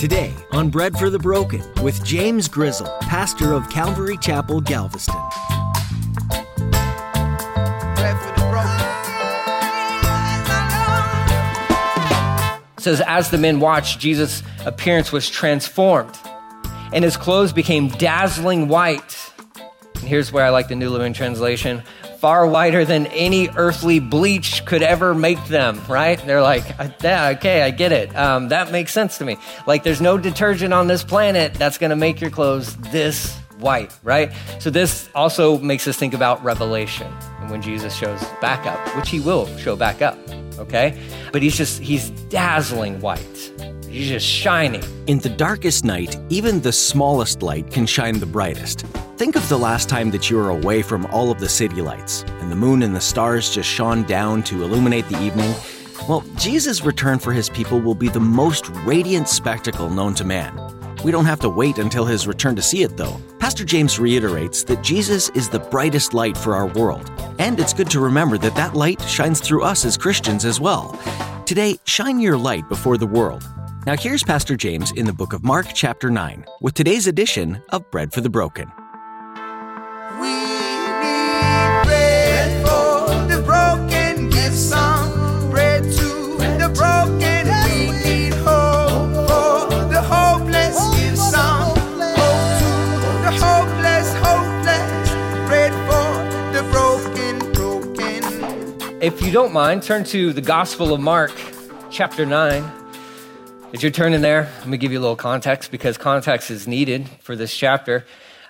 Today on Bread for the Broken with James Grizzle, pastor of Calvary Chapel, Galveston. It says, As the men watched, Jesus' appearance was transformed, and his clothes became dazzling white. And here's where I like the New Living Translation far whiter than any earthly bleach could ever make them, right? They're like, yeah, okay, I get it. Um, that makes sense to me. Like, there's no detergent on this planet that's going to make your clothes this white, right? So, this also makes us think about Revelation and when Jesus shows back up, which he will show back up, okay? But he's just, he's dazzling white. He's just shining. In the darkest night, even the smallest light can shine the brightest. Think of the last time that you were away from all of the city lights and the moon and the stars just shone down to illuminate the evening. Well, Jesus' return for his people will be the most radiant spectacle known to man. We don't have to wait until his return to see it, though. Pastor James reiterates that Jesus is the brightest light for our world, and it's good to remember that that light shines through us as Christians as well. Today, shine your light before the world now, here's Pastor James in the book of Mark, chapter 9, with today's edition of Bread for the Broken. We need bread for the broken. Give some bread to the broken. We need hope for the hopeless. Give some hope to the hopeless, hopeless. Bread for the broken, broken. If you don't mind, turn to the Gospel of Mark, chapter 9. As you're turning there, let me give you a little context because context is needed for this chapter.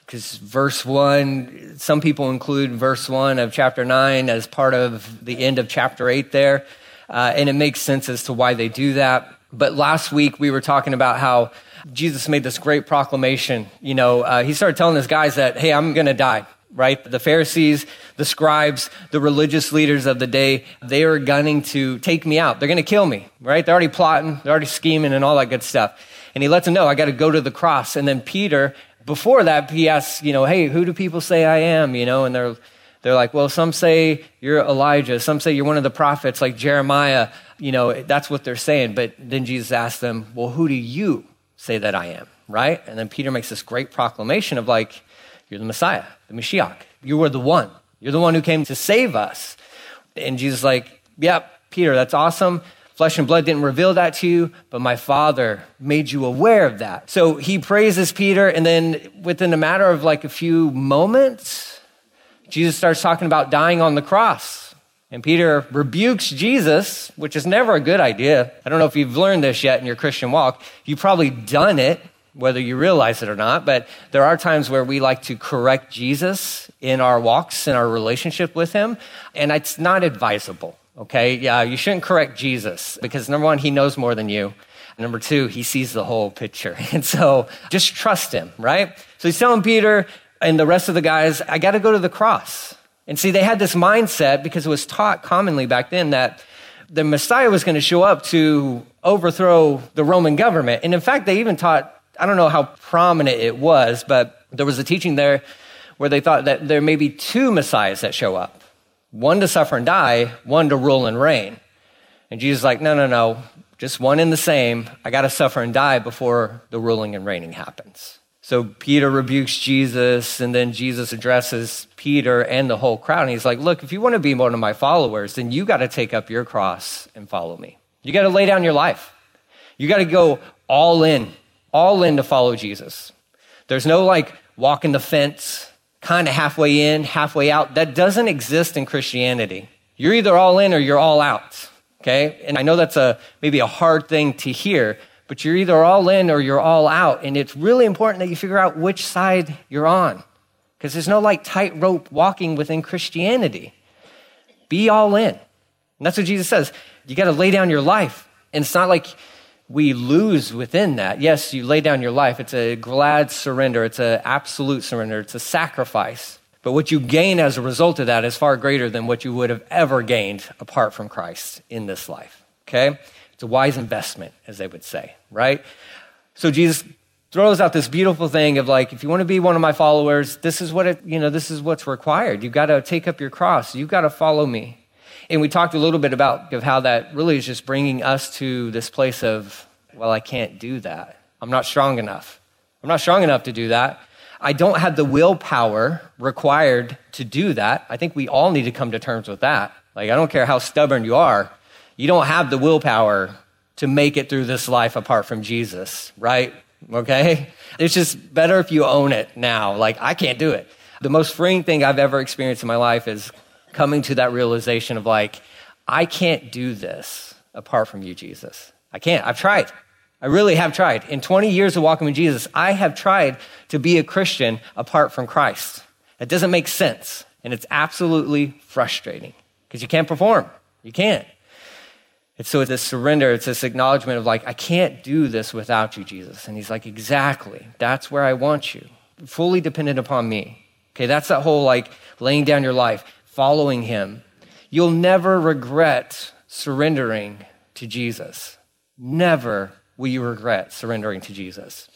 Because verse 1, some people include verse 1 of chapter 9 as part of the end of chapter 8 there. Uh, and it makes sense as to why they do that. But last week we were talking about how Jesus made this great proclamation. You know, uh, he started telling his guys that, hey, I'm going to die right? The Pharisees, the scribes, the religious leaders of the day, they are gunning to take me out. They're going to kill me, right? They're already plotting, they're already scheming and all that good stuff. And he lets them know, I got to go to the cross. And then Peter, before that, he asks, you know, hey, who do people say I am? You know, and they're, they're like, well, some say you're Elijah. Some say you're one of the prophets like Jeremiah. You know, that's what they're saying. But then Jesus asks them, well, who do you say that I am? Right? And then Peter makes this great proclamation of like, you're the Messiah, the Mashiach. You are the one. You're the one who came to save us. And Jesus like, yeah, Peter, that's awesome. Flesh and blood didn't reveal that to you, but my Father made you aware of that. So he praises Peter, and then within a matter of like a few moments, Jesus starts talking about dying on the cross. And Peter rebukes Jesus, which is never a good idea. I don't know if you've learned this yet in your Christian walk. You've probably done it whether you realize it or not, but there are times where we like to correct Jesus in our walks, in our relationship with him, and it's not advisable, okay? Yeah, you shouldn't correct Jesus because number one, he knows more than you. Number two, he sees the whole picture. And so just trust him, right? So he's telling Peter and the rest of the guys, I got to go to the cross. And see, they had this mindset because it was taught commonly back then that the Messiah was going to show up to overthrow the Roman government. And in fact, they even taught I don't know how prominent it was, but there was a teaching there where they thought that there may be two messiahs that show up one to suffer and die, one to rule and reign. And Jesus is like, no, no, no, just one and the same. I got to suffer and die before the ruling and reigning happens. So Peter rebukes Jesus, and then Jesus addresses Peter and the whole crowd. And he's like, Look, if you want to be one of my followers, then you got to take up your cross and follow me. You got to lay down your life. You got to go all in all in to follow Jesus. There's no like walking the fence, kind of halfway in, halfway out. That doesn't exist in Christianity. You're either all in or you're all out. Okay? And I know that's a maybe a hard thing to hear, but you're either all in or you're all out. And it's really important that you figure out which side you're on. Because there's no like tightrope walking within Christianity. Be all in. And that's what Jesus says. You got to lay down your life. And it's not like we lose within that. Yes, you lay down your life. It's a glad surrender. It's an absolute surrender. It's a sacrifice. But what you gain as a result of that is far greater than what you would have ever gained apart from Christ in this life. Okay? It's a wise investment, as they would say, right? So Jesus throws out this beautiful thing of like, if you want to be one of my followers, this is what it, you know, this is what's required. You've got to take up your cross. You've got to follow me. And we talked a little bit about of how that really is just bringing us to this place of, well, I can't do that. I'm not strong enough. I'm not strong enough to do that. I don't have the willpower required to do that. I think we all need to come to terms with that. Like, I don't care how stubborn you are, you don't have the willpower to make it through this life apart from Jesus, right? Okay? It's just better if you own it now. Like, I can't do it. The most freeing thing I've ever experienced in my life is coming to that realization of like, I can't do this apart from you, Jesus. I can't. I've tried. I really have tried. In 20 years of walking with Jesus, I have tried to be a Christian apart from Christ. It doesn't make sense. And it's absolutely frustrating because you can't perform. You can't. And so it's this surrender, it's this acknowledgement of like, I can't do this without you, Jesus. And he's like, exactly. That's where I want you. Fully dependent upon me. Okay, that's that whole like laying down your life, following him. You'll never regret surrendering to Jesus. Never will you regret surrendering to Jesus.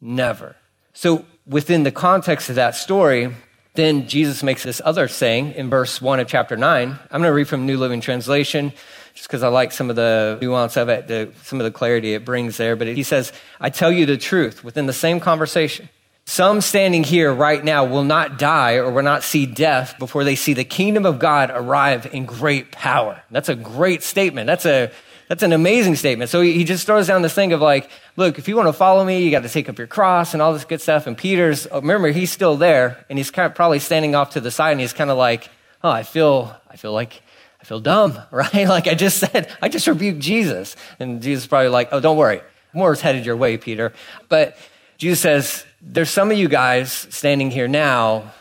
Never. So, within the context of that story, then Jesus makes this other saying in verse 1 of chapter 9. I'm going to read from New Living Translation just because I like some of the nuance of it, the, some of the clarity it brings there. But he says, I tell you the truth within the same conversation. Some standing here right now will not die or will not see death before they see the kingdom of God arrive in great power. That's a great statement. That's a that's an amazing statement. So he just throws down this thing of like, look, if you want to follow me, you got to take up your cross and all this good stuff. And Peter's, oh, remember, he's still there and he's kind of probably standing off to the side and he's kind of like, oh, I feel, I feel like, I feel dumb, right? Like I just said, I just rebuked Jesus. And Jesus probably like, oh, don't worry. More is headed your way, Peter. But Jesus says, there's some of you guys standing here now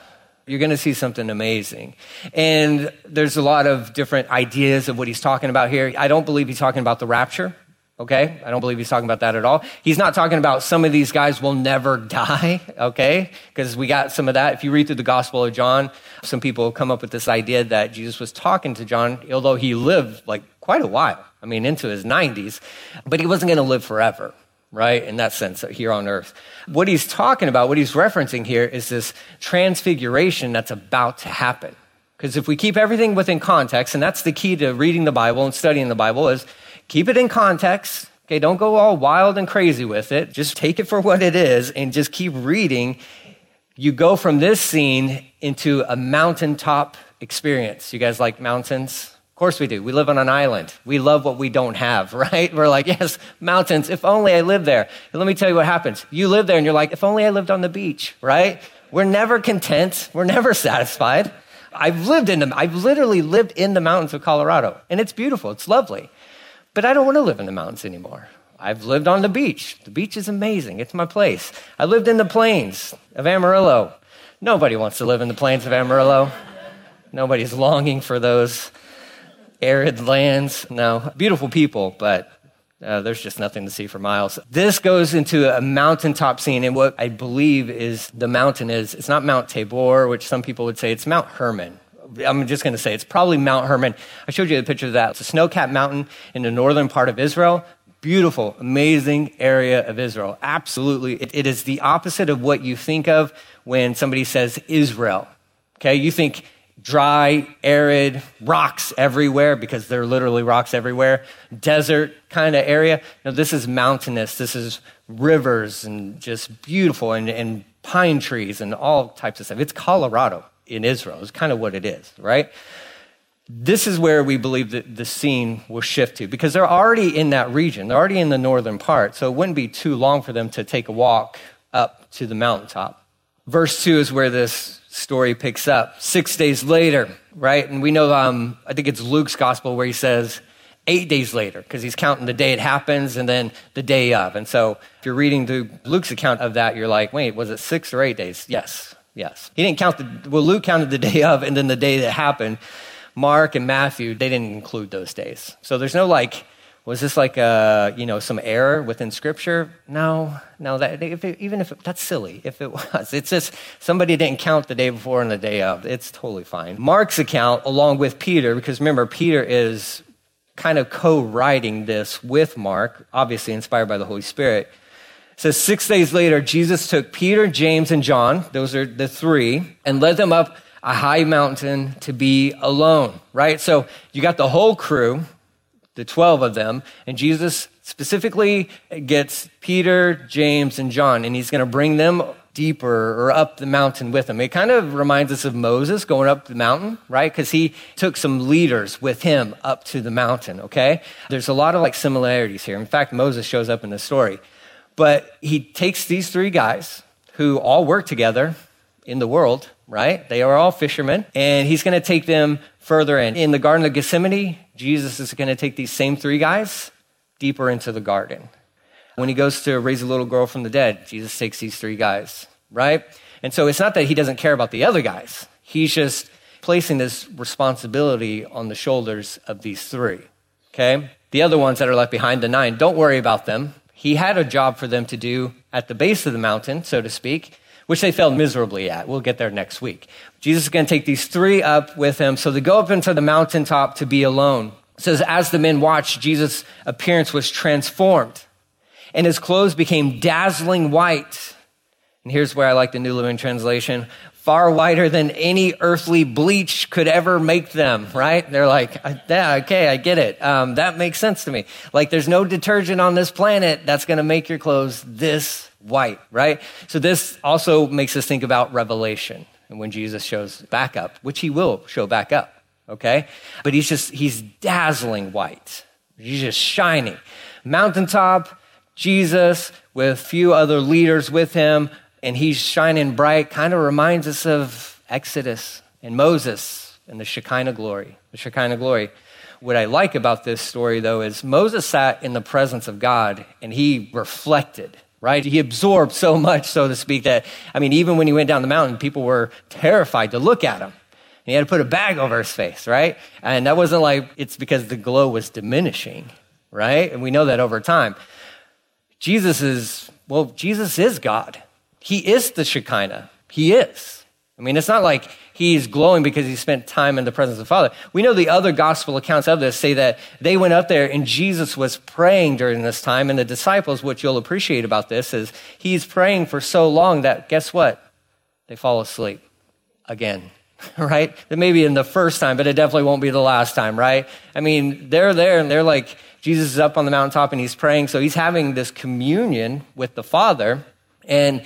you're going to see something amazing. And there's a lot of different ideas of what he's talking about here. I don't believe he's talking about the rapture. Okay? I don't believe he's talking about that at all. He's not talking about some of these guys will never die. Okay? Because we got some of that. If you read through the Gospel of John, some people come up with this idea that Jesus was talking to John, although he lived like quite a while. I mean, into his 90s, but he wasn't going to live forever right? In that sense, here on earth. What he's talking about, what he's referencing here is this transfiguration that's about to happen. Because if we keep everything within context, and that's the key to reading the Bible and studying the Bible, is keep it in context. Okay, don't go all wild and crazy with it. Just take it for what it is and just keep reading. You go from this scene into a mountaintop experience. You guys like mountains? Course we do. We live on an island. We love what we don't have, right? We're like, yes, mountains, if only I lived there. And let me tell you what happens. You live there and you're like, if only I lived on the beach, right? We're never content. We're never satisfied. I've lived in them. I've literally lived in the mountains of Colorado and it's beautiful. It's lovely. But I don't want to live in the mountains anymore. I've lived on the beach. The beach is amazing. It's my place. I lived in the plains of Amarillo. Nobody wants to live in the plains of Amarillo. Nobody's longing for those arid lands. No, beautiful people, but uh, there's just nothing to see for miles. This goes into a mountaintop scene, and what I believe is the mountain is it's not Mount Tabor, which some people would say it's Mount Hermon. I'm just going to say it's probably Mount Hermon. I showed you the picture of that. It's a snow capped mountain in the northern part of Israel. Beautiful, amazing area of Israel. Absolutely. It, it is the opposite of what you think of when somebody says Israel. Okay, you think dry, arid, rocks everywhere because there are literally rocks everywhere, desert kind of area. No, this is mountainous. This is rivers and just beautiful and, and pine trees and all types of stuff. It's Colorado in Israel, is kind of what it is, right? This is where we believe that the scene will shift to because they're already in that region. They're already in the northern part, so it wouldn't be too long for them to take a walk up to the mountaintop. Verse 2 is where this story picks up. Six days later, right? And we know, um, I think it's Luke's gospel where he says eight days later, because he's counting the day it happens and then the day of. And so if you're reading the, Luke's account of that, you're like, wait, was it six or eight days? Yes, yes. He didn't count the, well, Luke counted the day of and then the day that happened. Mark and Matthew, they didn't include those days. So there's no like, was this like a, you know, some error within Scripture? No, no. That if it, even if it, that's silly, if it was, it's just somebody didn't count the day before and the day of. It's totally fine. Mark's account, along with Peter, because remember Peter is kind of co-writing this with Mark, obviously inspired by the Holy Spirit. says six days later, Jesus took Peter, James, and John. Those are the three, and led them up a high mountain to be alone. Right. So you got the whole crew the 12 of them, and Jesus Specifically, gets Peter, James, and John, and he's going to bring them deeper or up the mountain with him. It kind of reminds us of Moses going up the mountain, right? Because he took some leaders with him up to the mountain, okay? There's a lot of like similarities here. In fact, Moses shows up in the story. But he takes these three guys who all work together in the world, right? They are all fishermen, and he's going to take them further in. In the Garden of Gethsemane, Jesus is going to take these same three guys deeper into the garden. When he goes to raise a little girl from the dead, Jesus takes these three guys, right? And so it's not that he doesn't care about the other guys, he's just placing this responsibility on the shoulders of these three, okay? The other ones that are left behind, the nine, don't worry about them. He had a job for them to do at the base of the mountain, so to speak, which they failed miserably at. We'll get there next week. Jesus is going to take these three up with him. So they go up into the mountaintop to be alone. It says, as the men watched, Jesus' appearance was transformed, and his clothes became dazzling white. And here's where I like the New Living Translation far whiter than any earthly bleach could ever make them, right? They're like, yeah, okay, I get it. Um, that makes sense to me. Like, there's no detergent on this planet that's going to make your clothes this white, right? So, this also makes us think about Revelation and when Jesus shows back up, which he will show back up okay? But he's just, he's dazzling white. He's just shining. Mountaintop, Jesus with a few other leaders with him, and he's shining bright, kind of reminds us of Exodus and Moses and the Shekinah glory. The Shekinah glory. What I like about this story, though, is Moses sat in the presence of God and he reflected, right? He absorbed so much, so to speak, that, I mean, even when he went down the mountain, people were terrified to look at him And he had to put a bag over his face, right? And that wasn't like it's because the glow was diminishing, right? And we know that over time. Jesus is, well, Jesus is God. He is the Shekinah. He is. I mean, it's not like he's glowing because he spent time in the presence of the Father. We know the other gospel accounts of this say that they went up there and Jesus was praying during this time. And the disciples, what you'll appreciate about this is he's praying for so long that guess what? They fall asleep again. right? That maybe in the first time, but it definitely won't be the last time, right? I mean, they're there and they're like, Jesus is up on the mountaintop and he's praying. So he's having this communion with the Father. And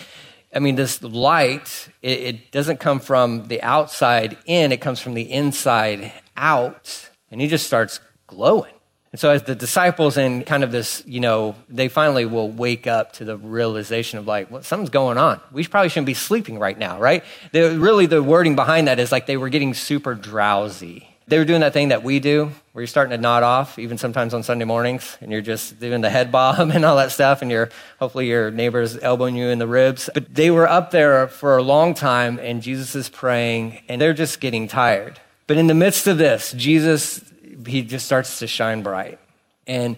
I mean, this light, it, it doesn't come from the outside in, it comes from the inside out. And he just starts glowing. And so, as the disciples and kind of this, you know, they finally will wake up to the realization of like, well, something's going on. We probably shouldn't be sleeping right now, right? The, really, the wording behind that is like they were getting super drowsy. They were doing that thing that we do, where you're starting to nod off, even sometimes on Sunday mornings, and you're just doing the head bob and all that stuff, and you're hopefully your neighbor's elbowing you in the ribs. But they were up there for a long time, and Jesus is praying, and they're just getting tired. But in the midst of this, Jesus he just starts to shine bright. And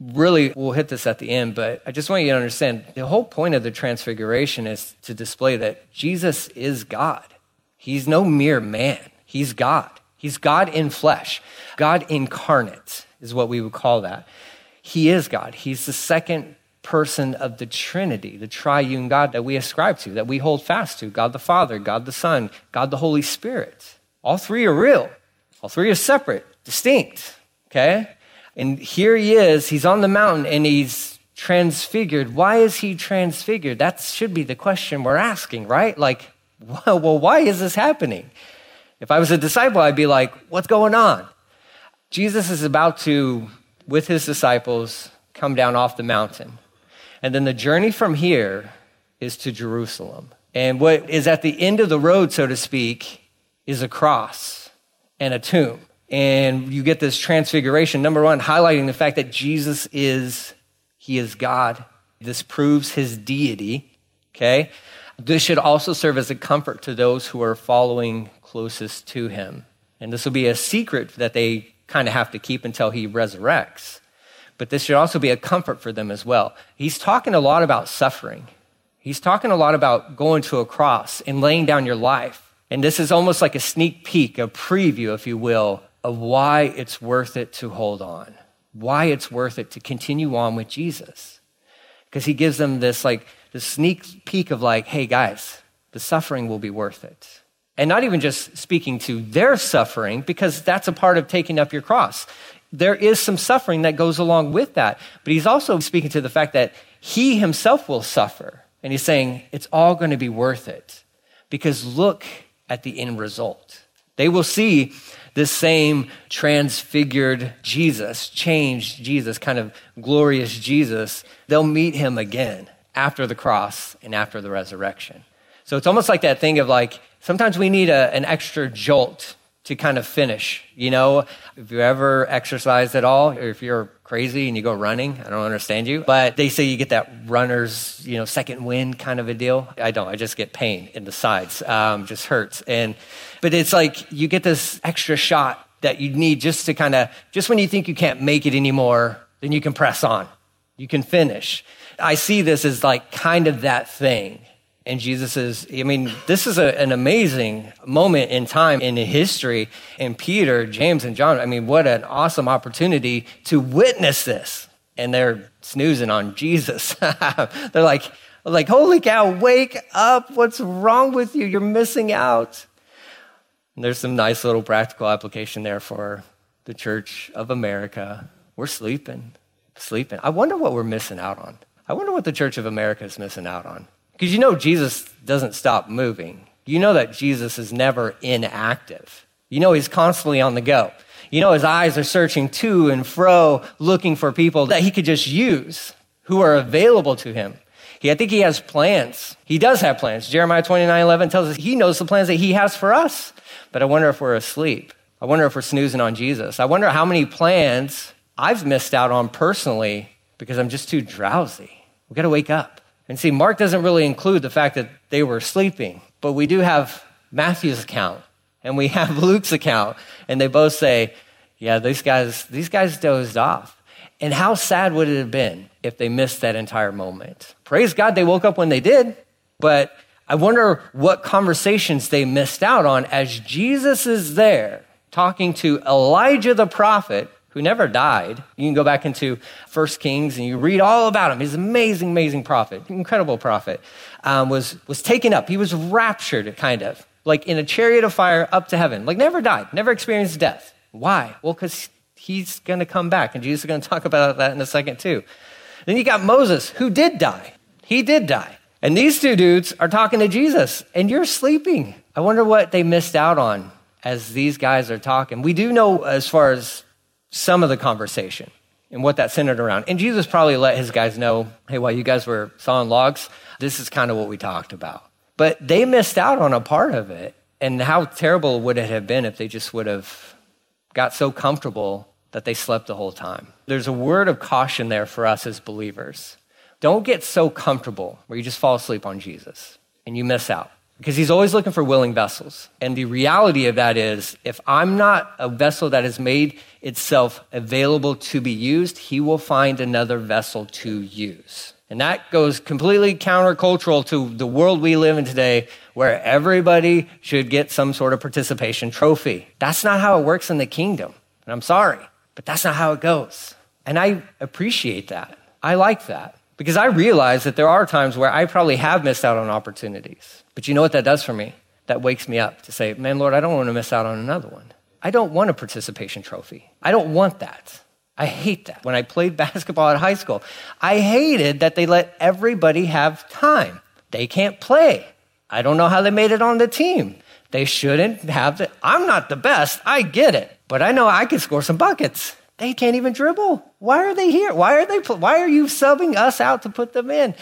really, we'll hit this at the end, but I just want you to understand the whole point of the transfiguration is to display that Jesus is God. He's no mere man, He's God. He's God in flesh, God incarnate is what we would call that. He is God. He's the second person of the Trinity, the triune God that we ascribe to, that we hold fast to God the Father, God the Son, God the Holy Spirit. All three are real, all three are separate distinct, okay? And here he is, he's on the mountain and he's transfigured. Why is he transfigured? That should be the question we're asking, right? Like, well, why is this happening? If I was a disciple, I'd be like, what's going on? Jesus is about to, with his disciples, come down off the mountain. And then the journey from here is to Jerusalem. And what is at the end of the road, so to speak, is a cross and a tomb. And you get this transfiguration, number one, highlighting the fact that Jesus is, he is God. This proves his deity, okay? This should also serve as a comfort to those who are following closest to him. And this will be a secret that they kind of have to keep until he resurrects. But this should also be a comfort for them as well. He's talking a lot about suffering. He's talking a lot about going to a cross and laying down your life. And this is almost like a sneak peek, a preview, if you will, of why it's worth it to hold on, why it's worth it to continue on with Jesus. Because he gives them this like this sneak peek of like, hey guys, the suffering will be worth it. And not even just speaking to their suffering, because that's a part of taking up your cross. there is some suffering that goes along with that. But he's also speaking to the fact that he himself will suffer. And he's saying it's all going to be worth it because look at the end result. They will see this same transfigured Jesus, changed Jesus, kind of glorious Jesus. They'll meet him again after the cross and after the resurrection. So it's almost like that thing of like, sometimes we need a, an extra jolt to kind of finish. You know, if you ever exercise at all, or if you're crazy and you go running, I don't understand you. But they say you get that runner's, you know, second wind kind of a deal. I don't. I just get pain in the sides. Um, just hurts. And but it's like you get this extra shot that you need just to kind of just when you think you can't make it anymore, then you can press on. You can finish. I see this as like kind of that thing. And Jesus is, I mean, this is a, an amazing moment in time in history. And Peter, James, and John, I mean, what an awesome opportunity to witness this. And they're snoozing on Jesus. they're like, like, holy cow, wake up. What's wrong with you? You're missing out. And there's some nice little practical application there for the Church of America. We're sleeping, sleeping. I wonder what we're missing out on. I wonder what the Church of America is missing out on. Because you know Jesus doesn't stop moving. You know that Jesus is never inactive. You know he's constantly on the go. You know his eyes are searching to and fro, looking for people that he could just use who are available to him. He, I think he has plans. He does have plans. Jeremiah 29 11 tells us he knows the plans that he has for us. But I wonder if we're asleep. I wonder if we're snoozing on Jesus. I wonder how many plans I've missed out on personally because I'm just too drowsy. We got to wake up. And see, Mark doesn't really include the fact that they were sleeping, but we do have Matthew's account and we have Luke's account, and they both say, yeah, these guys, these guys dozed off. And how sad would it have been if they missed that entire moment? Praise God they woke up when they did, but I wonder what conversations they missed out on as Jesus is there talking to Elijah the prophet who never died. You can go back into First Kings and you read all about him. He's an amazing, amazing prophet, incredible prophet. Um, was was taken up. He was raptured, kind of like in a chariot of fire up to heaven. Like never died, never experienced death. Why? Well, because he's going to come back, and Jesus is going to talk about that in a second too. Then you got Moses, who did die. He did die. And these two dudes are talking to Jesus, and you're sleeping. I wonder what they missed out on as these guys are talking. We do know as far as some of the conversation and what that centered around. And Jesus probably let his guys know hey, while you guys were sawing logs, this is kind of what we talked about. But they missed out on a part of it. And how terrible would it have been if they just would have got so comfortable that they slept the whole time? There's a word of caution there for us as believers. Don't get so comfortable where you just fall asleep on Jesus and you miss out because he's always looking for willing vessels. And the reality of that is, if I'm not a vessel that has made itself available to be used, he will find another vessel to use. And that goes completely countercultural to the world we live in today, where everybody should get some sort of participation trophy. That's not how it works in the kingdom. And I'm sorry, but that's not how it goes. And I appreciate that. I like that because I realize that there are times where I probably have missed out on opportunities. But you know what that does for me? That wakes me up to say, man, Lord, I don't want to miss out on another one. I don't want a participation trophy. I don't want that. I hate that. When I played basketball at high school, I hated that they let everybody have time. They can't play. I don't know how they made it on the team. They shouldn't have the. I'm not the best. I get it. But I know I can score some buckets. They can't even dribble. Why are they here? Why are they? Why are you subbing us out to put them in?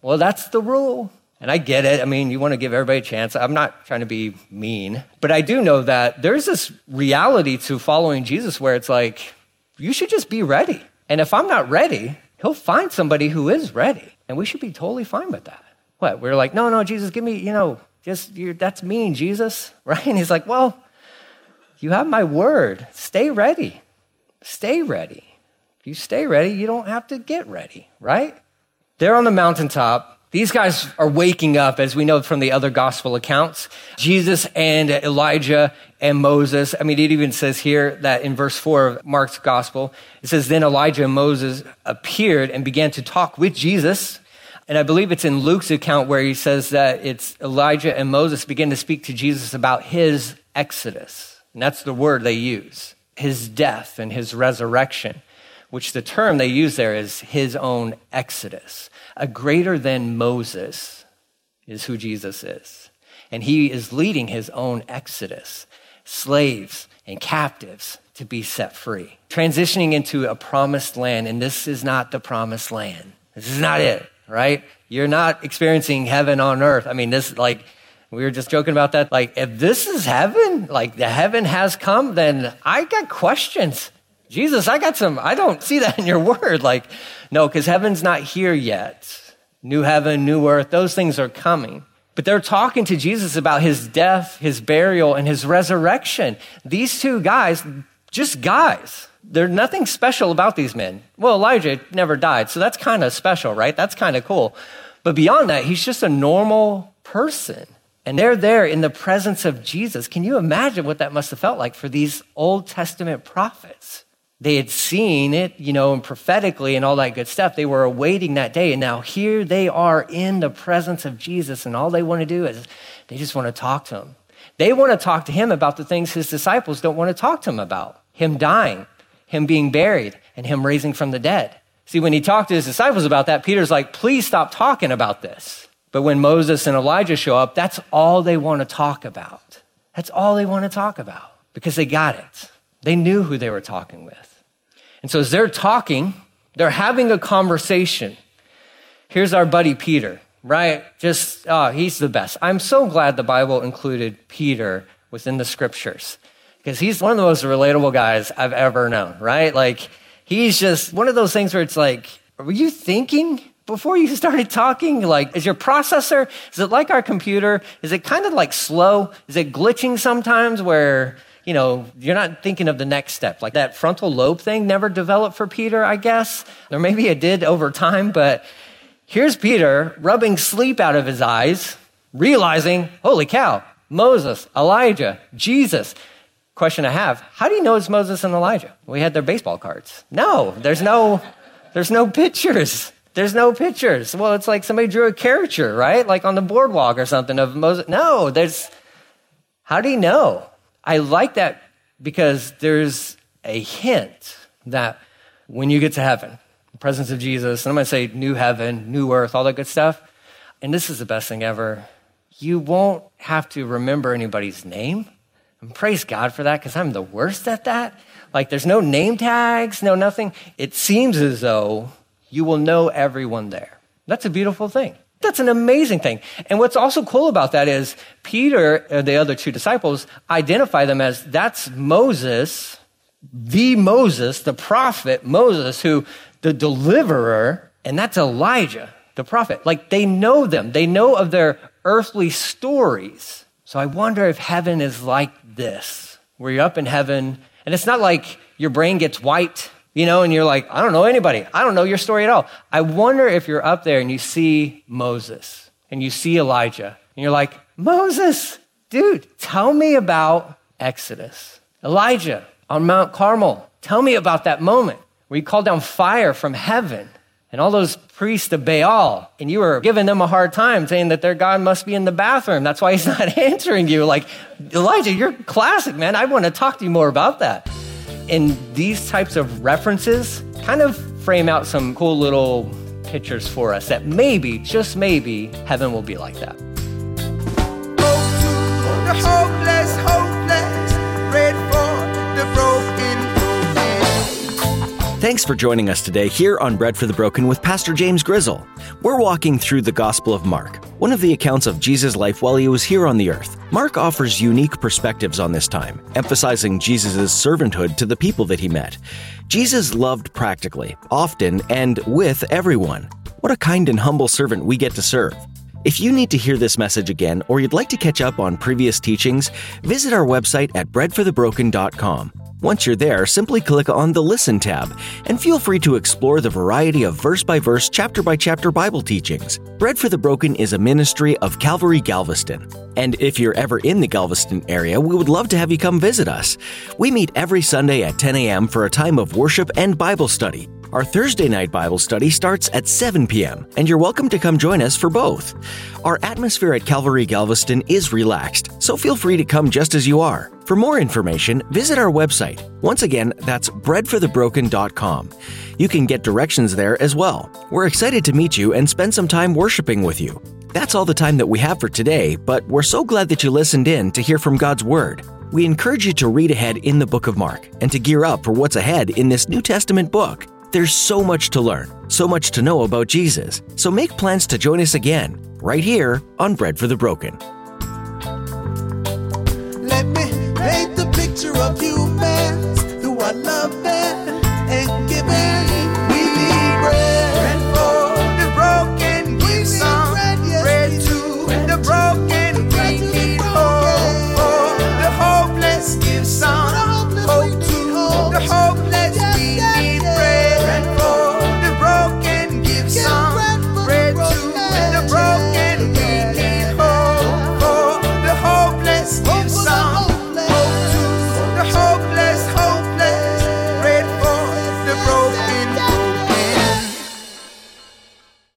Well, that's the rule. And I get it. I mean, you want to give everybody a chance. I'm not trying to be mean, but I do know that there's this reality to following Jesus where it's like, you should just be ready. And if I'm not ready, he'll find somebody who is ready. And we should be totally fine with that. What? We're like, no, no, Jesus, give me, you know, just, that's mean, Jesus, right? And he's like, well, you have my word. Stay ready. Stay ready. If you stay ready, you don't have to get ready, right? They're on the mountaintop. These guys are waking up, as we know from the other gospel accounts. Jesus and Elijah and Moses. I mean, it even says here that in verse four of Mark's gospel, it says, Then Elijah and Moses appeared and began to talk with Jesus. And I believe it's in Luke's account where he says that it's Elijah and Moses begin to speak to Jesus about his exodus. And that's the word they use his death and his resurrection, which the term they use there is his own exodus. A greater than Moses is who Jesus is. And he is leading his own exodus, slaves and captives to be set free, transitioning into a promised land. And this is not the promised land. This is not it, right? You're not experiencing heaven on earth. I mean, this, like, we were just joking about that. Like, if this is heaven, like the heaven has come, then I got questions. Jesus, I got some, I don't see that in your word. Like, no, because heaven's not here yet. New heaven, new earth, those things are coming. But they're talking to Jesus about his death, his burial, and his resurrection. These two guys, just guys. There's nothing special about these men. Well, Elijah never died, so that's kind of special, right? That's kind of cool. But beyond that, he's just a normal person. And they're there in the presence of Jesus. Can you imagine what that must have felt like for these Old Testament prophets? They had seen it, you know, and prophetically and all that good stuff. They were awaiting that day. And now here they are in the presence of Jesus. And all they want to do is they just want to talk to him. They want to talk to him about the things his disciples don't want to talk to him about him dying, him being buried, and him raising from the dead. See, when he talked to his disciples about that, Peter's like, please stop talking about this. But when Moses and Elijah show up, that's all they want to talk about. That's all they want to talk about because they got it. They knew who they were talking with. And so as they're talking, they're having a conversation. Here's our buddy Peter, right? Just, oh, he's the best. I'm so glad the Bible included Peter within the scriptures because he's one of the most relatable guys I've ever known, right? Like, he's just one of those things where it's like, were you thinking before you started talking? Like, is your processor, is it like our computer? Is it kind of like slow? Is it glitching sometimes where, you know, you're not thinking of the next step? Like that frontal lobe thing never developed for Peter, I guess. Or maybe it did over time, but here's Peter rubbing sleep out of his eyes, realizing, holy cow, Moses, Elijah, Jesus. Question I have, how do you know it's Moses and Elijah? We had their baseball cards. No, there's no, there's no pictures. There's no pictures. Well, it's like somebody drew a caricature, right? Like on the boardwalk or something of Moses. No, there's, how do you know? I like that because there's a hint that when you get to heaven, the presence of Jesus, and I'm going to say new heaven, new earth, all that good stuff, and this is the best thing ever, you won't have to remember anybody's name. And praise God for that because I'm the worst at that. Like there's no name tags, no nothing. It seems as though you will know everyone there. That's a beautiful thing. That's an amazing thing. And what's also cool about that is Peter and the other two disciples identify them as that's Moses, the Moses, the prophet Moses, who the deliverer, and that's Elijah, the prophet. Like they know them, they know of their earthly stories. So I wonder if heaven is like this, where you're up in heaven, and it's not like your brain gets wiped you know, and you're like, I don't know anybody. I don't know your story at all. I wonder if you're up there and you see Moses and you see Elijah and you're like, Moses, dude, tell me about Exodus. Elijah on Mount Carmel, tell me about that moment where you called down fire from heaven and all those priests of Baal, and you were giving them a hard time saying that their God must be in the bathroom. That's why he's not answering you. Like, Elijah, you're classic, man. I want to talk to you more about that. And these types of references kind of frame out some cool little pictures for us that maybe, just maybe, heaven will be like that. hopeless, hopeless, bread for the broken, broken. Thanks for joining us today here on Bread for the Broken with Pastor James Grizzle. We're walking through the Gospel of Mark, one of the accounts of Jesus' life while he was here on the earth. Mark offers unique perspectives on this time, emphasizing Jesus' servanthood to the people that he met. Jesus loved practically, often, and with everyone. What a kind and humble servant we get to serve. If you need to hear this message again or you'd like to catch up on previous teachings, visit our website at breadforthebroken.com. Once you're there, simply click on the Listen tab and feel free to explore the variety of verse by verse, chapter by chapter Bible teachings. Bread for the Broken is a ministry of Calvary Galveston. And if you're ever in the Galveston area, we would love to have you come visit us. We meet every Sunday at 10 a.m. for a time of worship and Bible study. Our Thursday night Bible study starts at 7 p.m., and you're welcome to come join us for both. Our atmosphere at Calvary Galveston is relaxed, so feel free to come just as you are. For more information, visit our website. Once again, that's breadforthebroken.com. You can get directions there as well. We're excited to meet you and spend some time worshiping with you. That's all the time that we have for today, but we're so glad that you listened in to hear from God's Word. We encourage you to read ahead in the book of Mark and to gear up for what's ahead in this New Testament book. There's so much to learn, so much to know about Jesus. So make plans to join us again, right here on Bread for the Broken. Let me paint the picture of you